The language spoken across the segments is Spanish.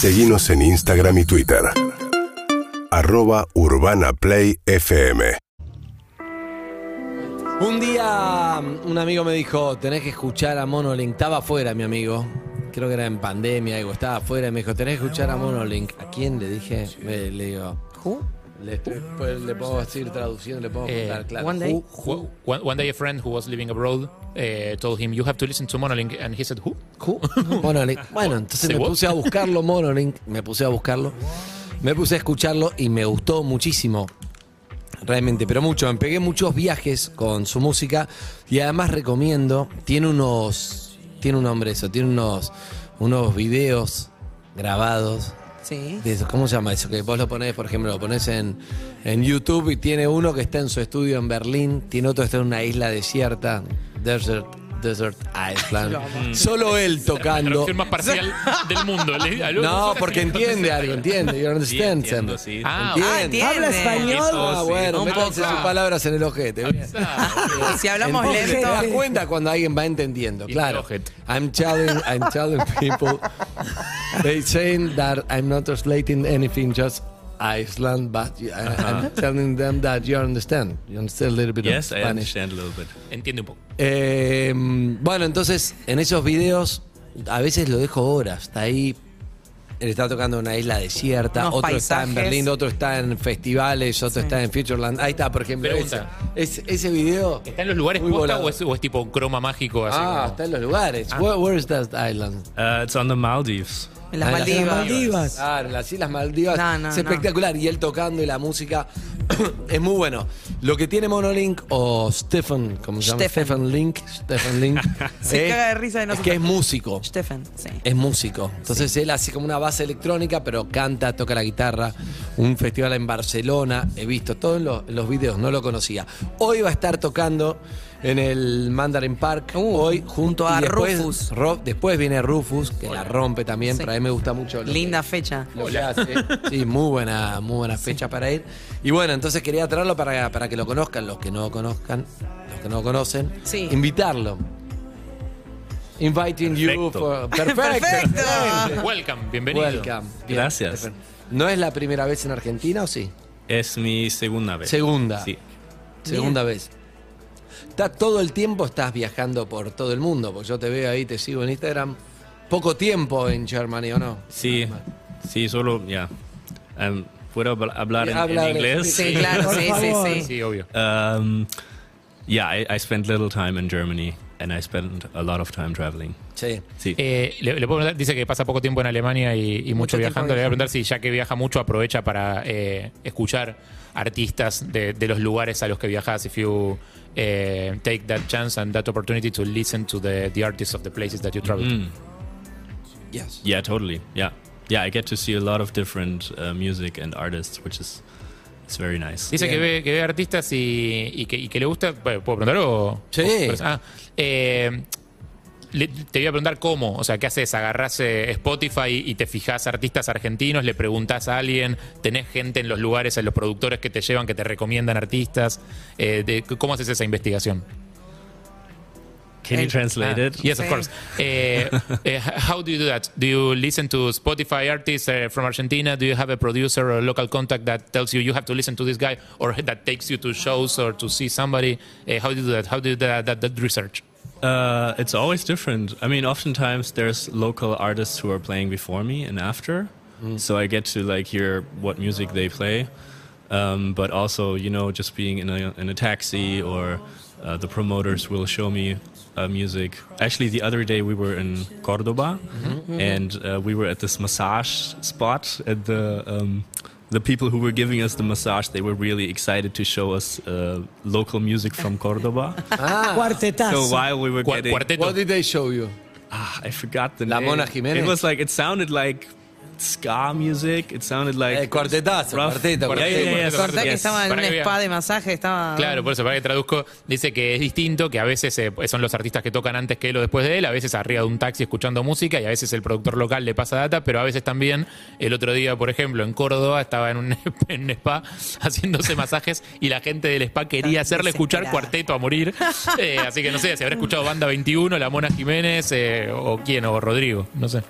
Seguimos en Instagram y Twitter. Arroba Urbana Play FM. Un día mm, un amigo me dijo, tenés que escuchar a Monolink. Estaba afuera mi amigo. Creo que era en pandemia, algo. Estaba afuera y me dijo, tenés que escuchar a Monolink. ¿A quién le dije? Me- le digo, ¿who? Le, estoy- pues, le puedo decir traduciendo, le puedo Eh, contar, claro. one day. Who, who, One, one day, a friend who was living abroad uh, told him, "You have to listen to Monolink," and he said, "Who?" who? Monolink. Bueno, entonces ¿Se me what? puse a buscarlo, Monolink. Me puse a buscarlo. Me puse a escucharlo y me gustó muchísimo. Realmente, pero mucho. Me pegué muchos viajes con su música y además recomiendo, tiene unos, tiene un nombre eso, tiene unos, unos videos grabados. ¿Cómo se llama eso? Que vos lo ponés, por ejemplo, lo ponés en, en YouTube y tiene uno que está en su estudio en Berlín, tiene otro que está en una isla desierta, Desert, Desert Island. Solo él La tocando. traducción más parcial del mundo. No, porque entiende algo, entiende. You understand, entiendo, Sam? sí. Ah, Ah, Entiende. entiende. ¿Habla español? Ah, bueno, métanse sus palabras en el ojete. bien. Si hablamos Entonces, Te das lento. cuenta cuando alguien va entendiendo, claro. I'm telling, I'm telling people, they saying that I'm not translating anything, just Iceland, but I, I'm telling them that you understand. You understand a little bit Yes, of I Spanish. understand a little bit. Entiende un poco. Eh, bueno, entonces en esos videos a veces lo dejo horas. Está ahí. Él está tocando en una isla desierta, Unos otro está en. Berlín, otro está en festivales, otro está en Futureland. Ahí está, por ejemplo. Pregunta. Ese, video. ¿Está en los lugares Muy posta volado. o es, o es tipo croma mágico? Así Ah, como- está en los lugares. Where, where is that island? Uh, it's on the Maldives. En las Ah, en Maldivas. Maldivas. Claro, en las Islas Maldivas. No, no, es no. espectacular. Y él tocando y la música es muy bueno. Lo que tiene Monolink o Stephen, como se llama? Stephen. Stephen Link. Stephen Link. Se es- caga de risa de no es que es músico. Stephen, sí. Es músico. Entonces él hace como una base electrónica, pero canta, toca la guitarra. Un festival en Barcelona. He visto todos los, los videos, no lo conocía. Hoy va a estar tocando en el Mandarin Park. Uh, hoy junto a después, Rufus. Ro- después viene Rufus, que la rompe también, Sí. pero a mí me gusta mucho. Linda que- fecha. lo que hace. Sí, muy buena, muy buena fecha para ir. Y bueno, entonces quería traerlo para, para que lo conozcan, los que no conozcan, los que no conocen. Sí. Invitarlo. Inviting you for. Perfecto. Perfecto. Welcome, bienvenido. Welcome. Bien. Gracias. ¿No es la primera vez en Argentina o sí? Es mi segunda vez. Segunda. Sí. Segunda vez. Está todo el tiempo estás viajando por todo el mundo, porque yo te veo ahí, te sigo en Instagram. Poco tiempo en Germany, ¿o no? Sí, sí, solo, ya. Um, ¿Puedo habl- hablar en, en inglés? Sí, claro, sí, sí, sí. Sí, obvio. Um, yeah, I, I spent little time in Germany and I spent a lot of time traveling. Sí. Sí. Eh, le, le puedo preguntar, dice que pasa poco tiempo en Alemania y, y mucho, viajando. Le voy a preguntar si ya que viaja mucho aprovecha para eh, escuchar artistas de, de los lugares a los que viajas. If you eh, take that chance and that opportunity to listen to the, the artists of the places that you travel. to. Mm. Yes. Yeah, totally. Yeah. Yeah, I get to see a lot of different uh, music and artists, which is it's very nice. Dice que ve, que ve artistas y, y que, y que le gusta. ¿Puedo preguntar o.? Sí. o- ah, eh, le- te voy a preguntar cómo. O sea, ¿qué haces? ¿Agarrás eh, Spotify y te fijas artistas argentinos? ¿Le preguntás a alguien? ¿Tenés gente en los lugares, en los productores que te llevan, que te recomiendan artistas? Eh, de- ¿Cómo haces esa investigación? Can you translate Ah, it? Yes, of course. Eh, eh, how do you do that? Do you listen to Spotify artists uh, from Argentina? Do you have a producer or a local contact that tells you you have to listen to this guy, or that takes you to shows or to see somebody? Uh, how do you do that? How do you do that, that, that research? Uh, it's always different. I mean, oftentimes there's local artists who are playing before me and after, so I get to like hear what music they play. Um, but also, you know, just being in a in a taxi or uh, the promoters will show me uh, music. Actually, the other day we were in Cordoba, and uh, we were at this massage spot, and the um, the people who were giving us the massage they were really excited to show us uh, local music from Cordoba. Ah, Cuartetazo. So while we were Cu- getting, cuarteto. what did they show you? ah, I forgot the La name. Mona Jiménez? It was like it sounded like ska music. It sounded like Eh, cuartetazo, rough- cuarteto, Yeah, yeah, yeah, cuarteto, yes, Contá que estaba en Para un que spa de masaje, estaba. Claro, por eso, para que traduzco, dice que es distinto, que a veces eh, son los artistas que tocan antes que él o después de él, a veces arriba de un taxi escuchando música y a veces el productor local le pasa data, pero a veces también, el otro día, por ejemplo, en Córdoba estaba en un, en un spa haciéndose masajes y la gente del spa quería hacerle escuchar cuarteto a morir. Eh, así que no sé, si habrá escuchado Banda 21, La Mona Jiménez eh, o quién, o Rodrigo, no sé.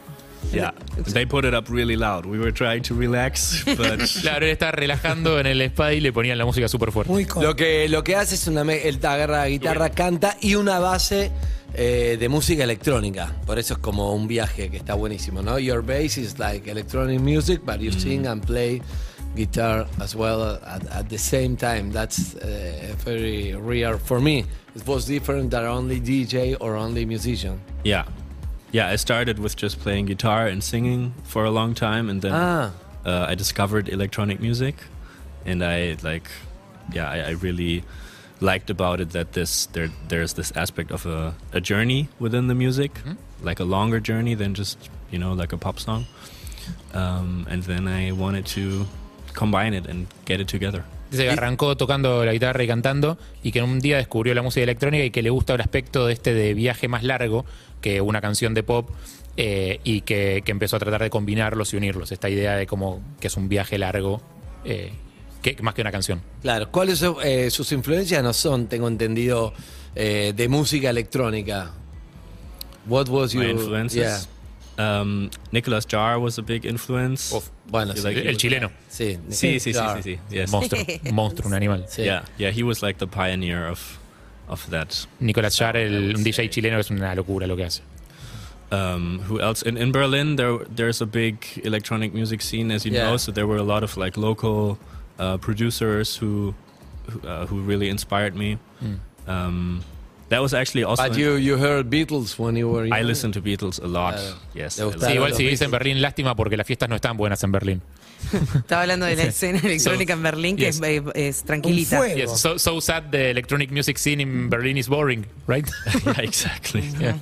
Yeah, they put it up really loud. We were trying to relax, but Claro, él estaba relajando en el spa y le ponían la música súper fuerte. Muy. Lo que, lo que hace es una. me- Él agarra la guitarra, canta y una base eh, de música electrónica. Por eso es como un viaje que está buenísimo, ¿no? Your bass is like electronic music, but you sing and play guitar as well at, at the same time. That's uh, very rare for me. It was different than only DJ or only musician. yeah, yeah. I started with just playing guitar and singing for a long time, and then Ah. uh, I discovered electronic music, and I like, yeah, I, I really liked about it that this there there's this aspect of a, a journey within the music, like a longer journey than just you know like a pop song, um, and then I wanted to combine it and get it together. Dice que arrancó tocando la guitarra y cantando y que en un día descubrió la música electrónica y que le gusta el aspecto de este de viaje más largo que una canción de pop eh, y que, que empezó a tratar de combinarlos y unirlos. Esta idea de como que es un viaje largo eh, que, más que una canción. Claro, ¿cuáles son, eh, sus influencias? No son, tengo entendido, eh, de música electrónica. What was your influences. Um, Nicholas Jar was a big influence. Yeah. Bueno, sí, like- El chileno. sí, Sí, sí, sí, Claro. sí, sí. Yes. Monstruo, un monstruo, un animal. Sí. Yeah, yeah. He was like the pioneer of of that. Nicolás Jarr, I el, un DJ say. chileno, es una locura lo que hace. Um, who else? In, in Berlin, there there's a big electronic music scene, as you Yeah. know. So there were a lot of like local uh, producers who who, uh, who really inspired me. Um, that was actually also. But you, you heard Beatles when you were I young? listened to Beatles a lot. Claro. Yes. I. Sí, igual si dicen Berlín, lástima porque las fiestas no están buenas en Berlín. Estaba hablando de la escena electrónica en Berlín, que Yes. es, eh, es Un tranquilita. fuego. Yes, so, so sad the electronic music scene in Berlin is boring, right? yeah, exactly. Yeah.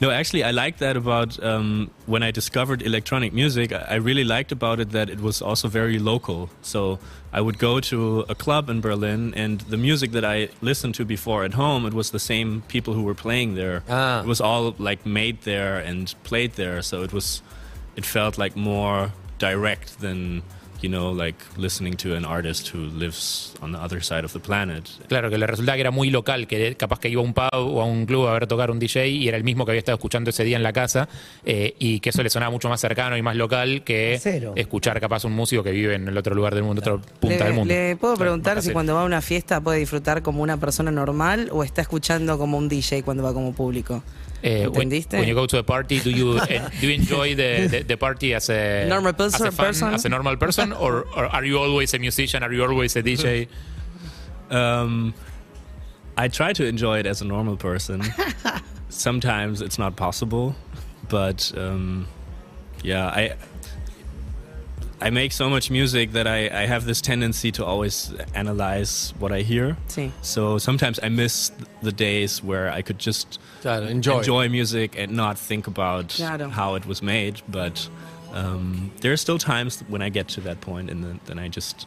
No, actually, I like that about um, when I discovered electronic music. I I really liked about it that it was also very local. So I would go to a club in Berlin, and the music that I listened to before at home, it was the same people who were playing there. Ah. It was all like made there and played there. So it was, it felt like more direct than you know, like listening to an artist who lives on the other side of the planet. Claro, que le resultaba que era muy local, que capaz que iba a un pub o a un club a ver tocar un DJ y era el mismo que había estado escuchando ese día en la casa eh, y que eso le sonaba mucho más cercano y más local que escuchar capaz un músico que vive en el otro lugar del mundo, otra punta del Le, mundo. le puedo Claro, preguntar si cuando va a una fiesta puede disfrutar como una persona normal o está escuchando como un DJ cuando va como público. Eh, when, ¿Entendiste? when you go to a party, do you eh, do you enjoy the, the, the party as a Normal as a person- fan, person? as a normal person, or, or are you always a musician? Are you always a DJ? Um, I try to enjoy it as a normal person. Sometimes it's not possible, but um, yeah, I I make so much music that I, I have this tendency to always analyze what I hear. Sí. So sometimes I miss the days where I could just Claro, enjoy. enjoy music and not think about Claro. how it was made. But um, there are still times when I get to that point and then, then I just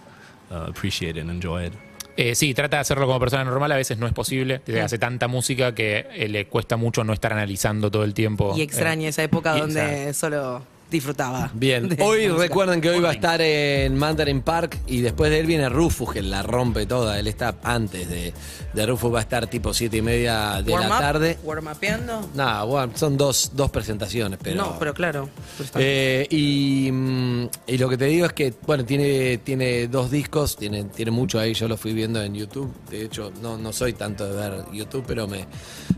uh, appreciate it and enjoy it. Eh, sí, trata de hacerlo como persona normal, a veces no es posible. Dice, Hace tanta música que eh, le cuesta mucho no estar analizando todo el tiempo. Y extraña esa época y- donde solo disfrutaba. Bien, hoy recuerden que hoy va a estar en Mandarin Park y después de él viene Rufus, que la rompe toda. Él está antes de, de Rufus, va a estar tipo siete y media de Warm la up, tarde. Warm upeando. Nada, bueno, son dos, dos presentaciones, pero. No, pero claro. pero Eh, y, mm, y lo que te digo es que, bueno, tiene, tiene dos discos, tiene, tiene mucho ahí, yo lo fui viendo en YouTube. De hecho, no, no soy tanto de ver YouTube, pero me,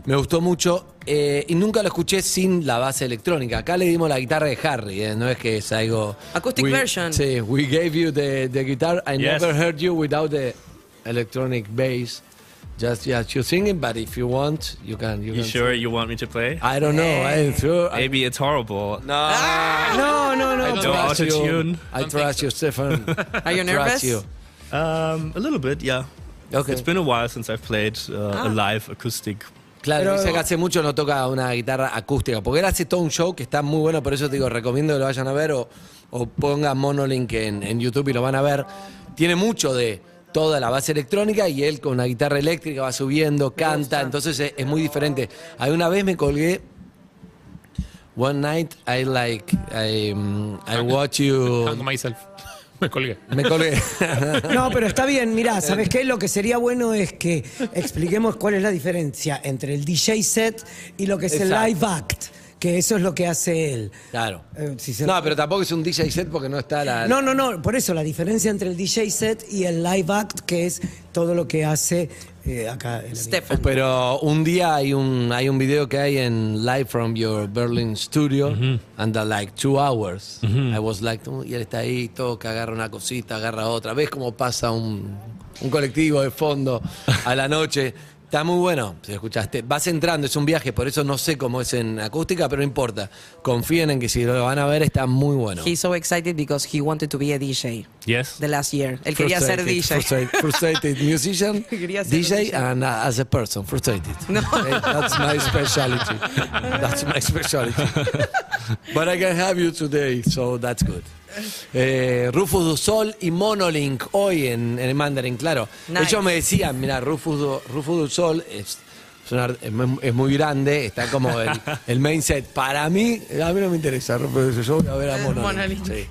me gustó mucho. Eh, y nunca lo escuché sin la base electrónica. Acá le dimos la guitarra de Harry, eh, no es que es algo. Acoustic we- version. Sí, we gave you the, the guitar. I Yes. never heard you without the electronic bass. Just, just you singing, but if you want, you can. You, You can sure you want me to play? I don't know. I'm sure. I- Maybe it's horrible. no. no, no, no. I No trust you. autotune. I trust you, Stefan. Are you nervous? you. Um, a little bit, yeah. Okay. It's been a while since I've played uh, a live acoustic. Claro, Pero- dice que hace mucho no toca una guitarra acústica, porque él hace todo un show que está muy bueno, por eso te digo, recomiendo que lo vayan a ver o, o pongan Monolink en, en YouTube y lo van a ver. Tiene mucho de toda la base electrónica y él con una guitarra eléctrica va subiendo, canta, entonces es, es muy diferente. Hay una vez me colgué, one night I like, I, um, I watch you... Hang myself. Me colgué. Me colgué. No, pero está bien, mirá, ¿sabes qué? Lo que sería bueno es que expliquemos cuál es la diferencia entre el DJ set y lo que es el live act. Que que eso es lo que hace él. Claro. Eh, si se- No, pero tampoco es un DJ set porque no está la. No, no, no, por eso la diferencia entre el DJ set y el live act, que es todo lo que hace eh, acá. el amigo. Stefan. Pero un día hay un hay un video que hay en Live from Your Berlin Studio and uh, like two hours. I was like, y él está ahí, toca, agarra una cosita, agarra otra. ¿Ves cómo pasa un, un colectivo de fondo a la noche? Está muy bueno, si lo escuchaste. Vas entrando, es un viaje, por eso no sé cómo es en acústica, pero no importa. Confíen en que si lo van a ver está muy bueno. He's so excited because he wanted to be a DJ Yes. the last year. Él quería ser Frustrated, DJ. Frustrated, frustrated musician, Quería ser DJ, DJ. and uh, as a person, frustrated. No. Okay, That's my specialty. That's my specialty. But I can have you today, so that's good. Eh, Rufus du Sol y Monolink hoy en, en el Mandarin, claro. Nice. Ellos me decían, mira, Rufus, du- Rufus du Sol es, es, una- es muy- es muy grande, está como el, el main set. Para mí, a mí no me interesa Rufus du Sol, yo voy a ver a Eh, Monolink. Monolink. sí.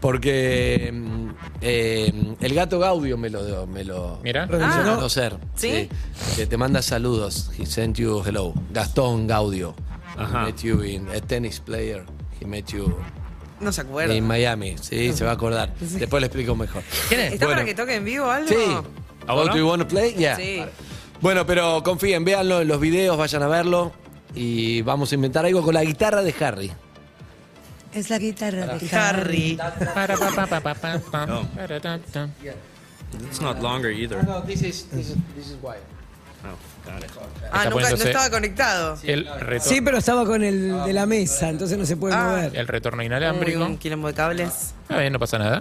Porque mm, eh, el gato Gaudio me lo, me lo Mira. me lo hizo Ah. conocer. ¿Sí? Que te manda saludos. He sent you hello. Gastón Gaudio. Ajá. He met you in a tennis player. He met you No se acuerda. in Miami. Sí, se va a acordar. Después le explico mejor. ¿Está Bueno. para que toque en vivo algo? Sí. Oh, do you want to play? Yeah. Sí. Bueno, pero confíen, véanlo en los videos, vayan a verlo. Y vamos a inventar algo con la guitarra de Harry. Es la guitarra de Harry. Para, pa, pa, pa, pa, pa, pa. No. Para, ta, ta. It's not longer either. No, this is, this is, this is why. Oh, Ah, Está nunca, no estaba conectado. El retorno, Sí, pero estaba con el de la mesa, entonces no se puede Ah. mover. el retorno Uy, inalámbrico. un quilombo de cables. Ah, bien, no pasa nada.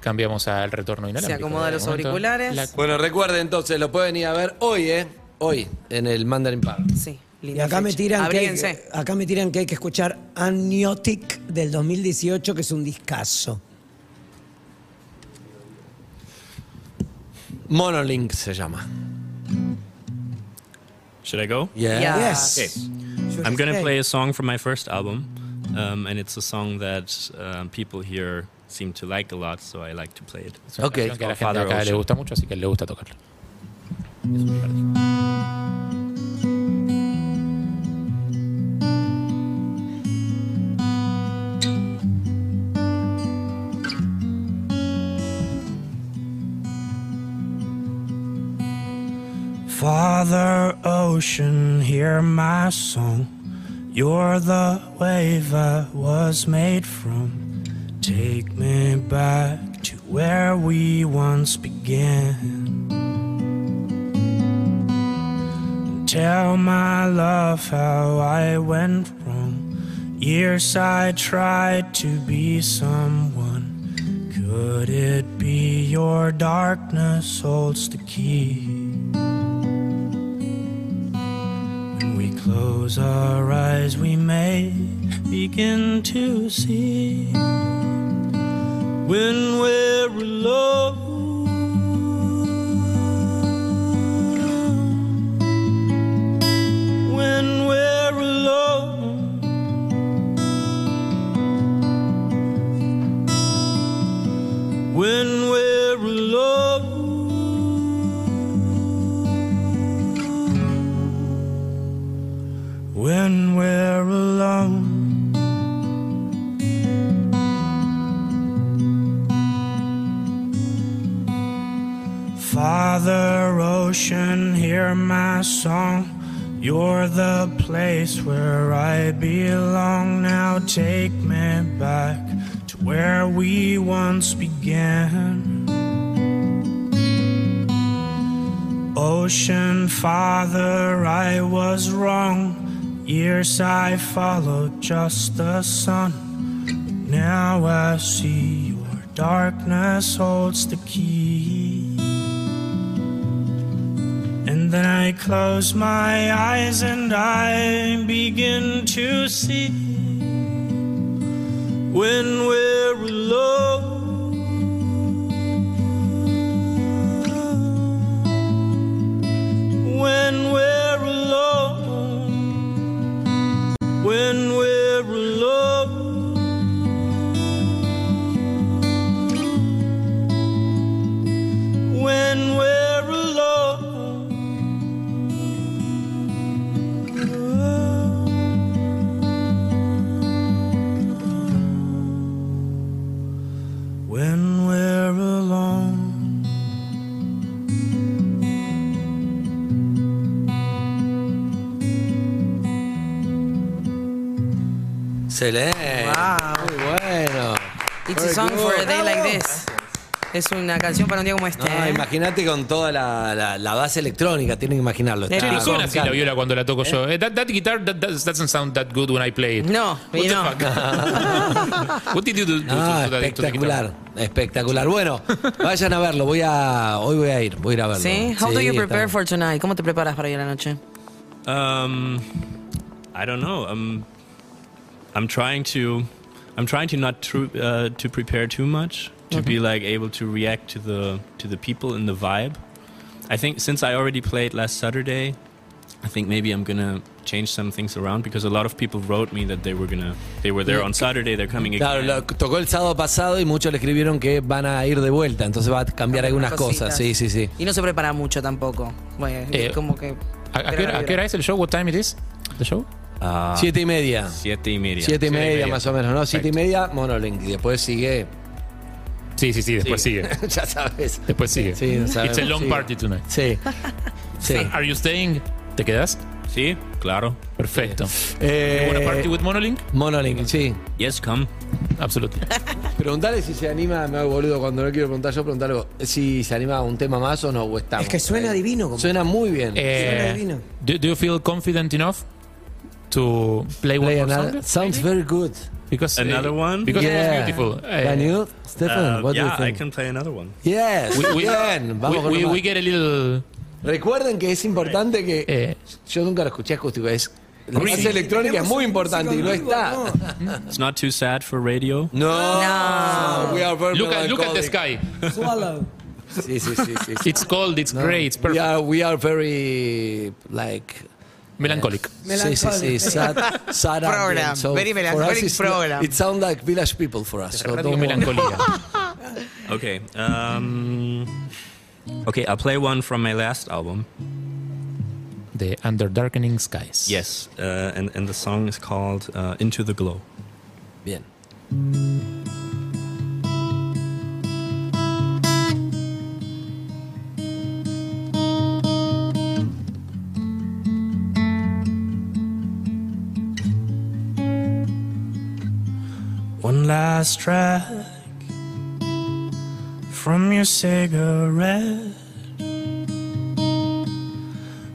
Cambiamos al retorno inalámbrico. Se acomoda De los momento, auriculares. la- Bueno, recuerden entonces, lo pueden ir a ver hoy, ¿eh? Hoy, en el Mandarin Park. Sí. Y linda acá me, fecha. tiran que hay, Abríguense. acá me tiran que hay que escuchar Amniotic del 2018, que es un discazo. Monolink se llama. Should I go? Yeah. Yeah. Yes. Okay. I'm gonna play a song from my first album, um, and it's a song that um, people here seem to like a lot, so I like to play it. Es una Ok. que a la gente Father acá le gusta mucho, así que le gusta tocarla. Es un divertido. Father Ocean, hear my song. You're the wave I was made from. Take me back to where we once began. Tell my love how I went wrong. Years I tried to be someone. Could it be your darkness holds the key? Close our eyes, we may begin to see. When we're alone, we're alone. Father Ocean, hear my song. You're the place where I belong. Now take me back to where we once began. Ocean Father, I was wrong. Years I followed just the sun. Now I see your darkness holds the key. And then I close my eyes and I begin to see when we're alone. when Excelente. Wow. Muy bueno. It's Very a song for a day like this. Es una canción para un día como este. No, ¿eh? imagínate con toda la, la- la base electrónica, tienen que imaginarlo. Está no suena así la viola cuando la toco yo. Eh, that, that guitar that, that doesn't sound that good when I play it. No, What y the no. fuck? What did you do to to guitar? espectacular, espectacular. Bueno, vayan a verlo. Voy a, hoy voy a ir, voy a ir a verlo. ¿Sí? How do you Sí, prepare está- for tonight? ¿Cómo te preparas para ir a la noche? Um, I don't know. Um, I'm trying to, I'm trying to not tru- uh, to prepare too much to be like able to react to the to the people and the vibe. I think since I already played last Saturday, I think maybe I'm gonna change some things around because a lot of people wrote me that they were gonna they were there on Saturday. They're coming Claro, again. lo- tocó el sábado pasado y muchos le escribieron que van a ir de vuelta, entonces va a cambiar algunas Cositas. cosas. Sí, sí, sí. Y no se prepara mucho tampoco. Bueno, Eh, como que. ¿A, a qué hora, a qué hora es el show? What time it is? The show? Ah, Siete y media. siete y media. Siete y media, media. más o menos, ¿no? Siete y media, Monolink. Y después sigue. Sí, sí, sí, después sigue. ya sabes. Después sigue. Sí, no sabemos, It's a long party tonight. Sí. Sí. Are you staying? ¿Te quedas? Sí, claro. Perfecto. Eh, You wanna party with Monolink? Monolink, sí. Yes, come. Absolutely. Preguntale si se anima, me hago boludo cuando no quiero preguntar yo, preguntarle si se anima a un tema más o no, o estamos. Es que suena Eh, divino. Como Suena muy bien. Eh, divino. do, do you feel confident enough to play, Play one another- song? Sounds very good. Because, Another one? Because Yeah. it's beautiful. Eh, Can you, Stefan? Uh, what do you yeah, I can play another one. Yes. we, we, bien. Vamos we, we, we get a little... Recuerden que es importante que Eh, yo nunca lo escuché acústico, es la Really? base electrónica es muy importante y no está. It's not too sad for radio. No, No. no. we are very look, at, look at the sky. Swallow. Sí, sí, sí, sí. sí. It's cold, it's No, great, it's We are, we are very like Melancholic. Sí, sí, sí, sad, sad Program. So very melancholic us it's- program. It sounds like village people for us. So Radio don't worry. Okay. Um, okay, I'll play one from my last album. The Under Darkening Skies. Yes, uh, and and the song is called uh, "Into the Glow." Bien. Last track from your cigarette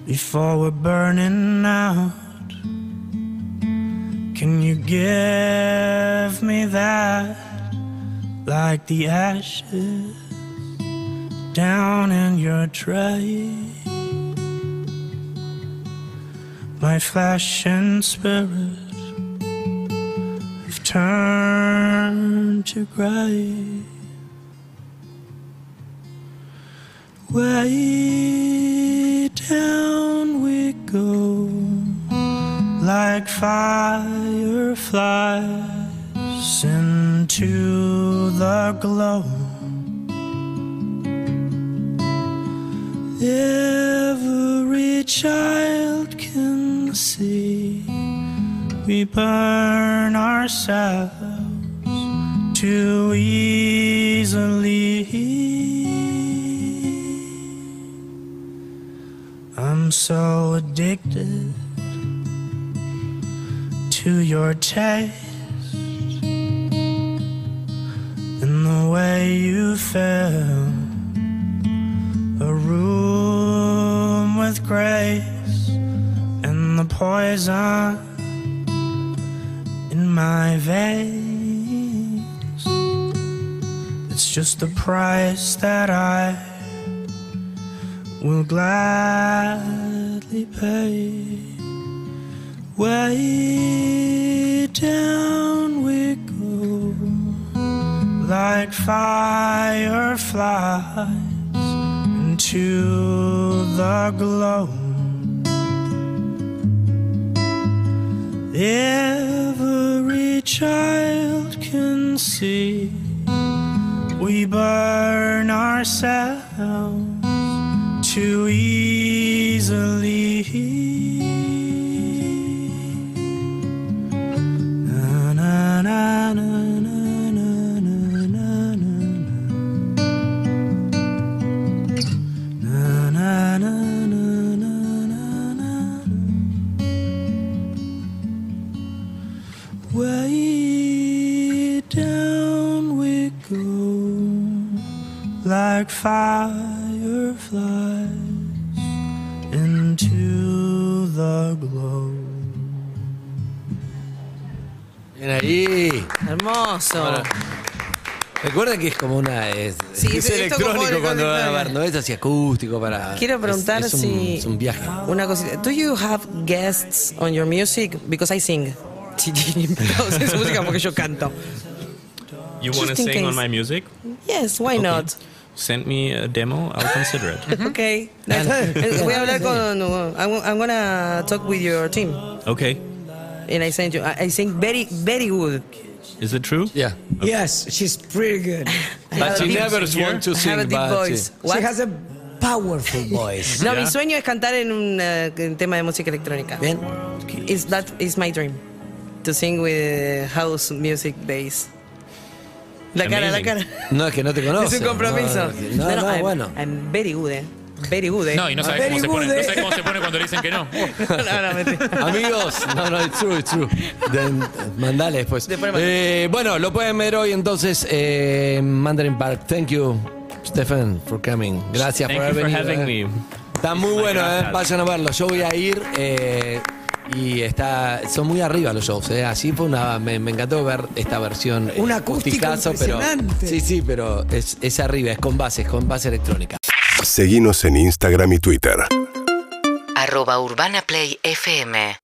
before we're burning out. Can you give me that like the ashes down in your tray? My flesh and spirit have turned to cry. Way down we go, like fireflies into the glow. Every child can see we burn ourselves too easily. I'm so addicted to your taste and the way you feel. A room with grace and the poison in my veins. It's just the price that I will gladly pay. Way down we go, like fireflies into the glow. Every child can see we burn ourselves to easily. Recuerda que es como una. Es, Sí, es es- electrónico cuando va a grabar, no es así acústico para. Quiero es- preguntar es un- si Es un viaje. una cosita. Do you have guests on your music? Because I sing. Sí, Todos en su música porque yo canto. You want to in sing on case. my music? Yes, why not? Send me a demo. I'll consider it. Okay. Voy a hablar con. I'm, I'm gonna talk with your team. Okay. And I send you. I sing very, very good. Is it true? Yeah. Yes, she's pretty good. But she never wants to I sing. have a deep voice. She has a powerful voice. No, Yeah. mi sueño es cantar en un en tema de música electrónica. Bien. Is that is my dream to sing with house music bass. La cara, la cara. No, es que no te conoce. es un compromiso. No, no, I'm, bueno. I'm very good, eh. Very good, eh. No, y no sabes Very cómo se pone, no eh. sabes cómo se pone cuando le dicen que no. no. Amigos, no, no, it's true, it's true. Then, mandale después. Después. Eh, bueno, lo pueden ver hoy entonces eh, Mandarin Park. Thank you, Stephen, for coming. Gracias Thank por you haber for venido. having eh. me. Está muy bueno, eh. Vayan a verlo. Yo voy a ir eh, y está, son muy arriba los shows. Eh. Así fue una, me, me encantó ver esta versión. eh, Un acústico pero. Sí, sí, pero es, es arriba, es con base, es con base electrónica. Seguinos en Instagram y Twitter. arroba Urbana Play FM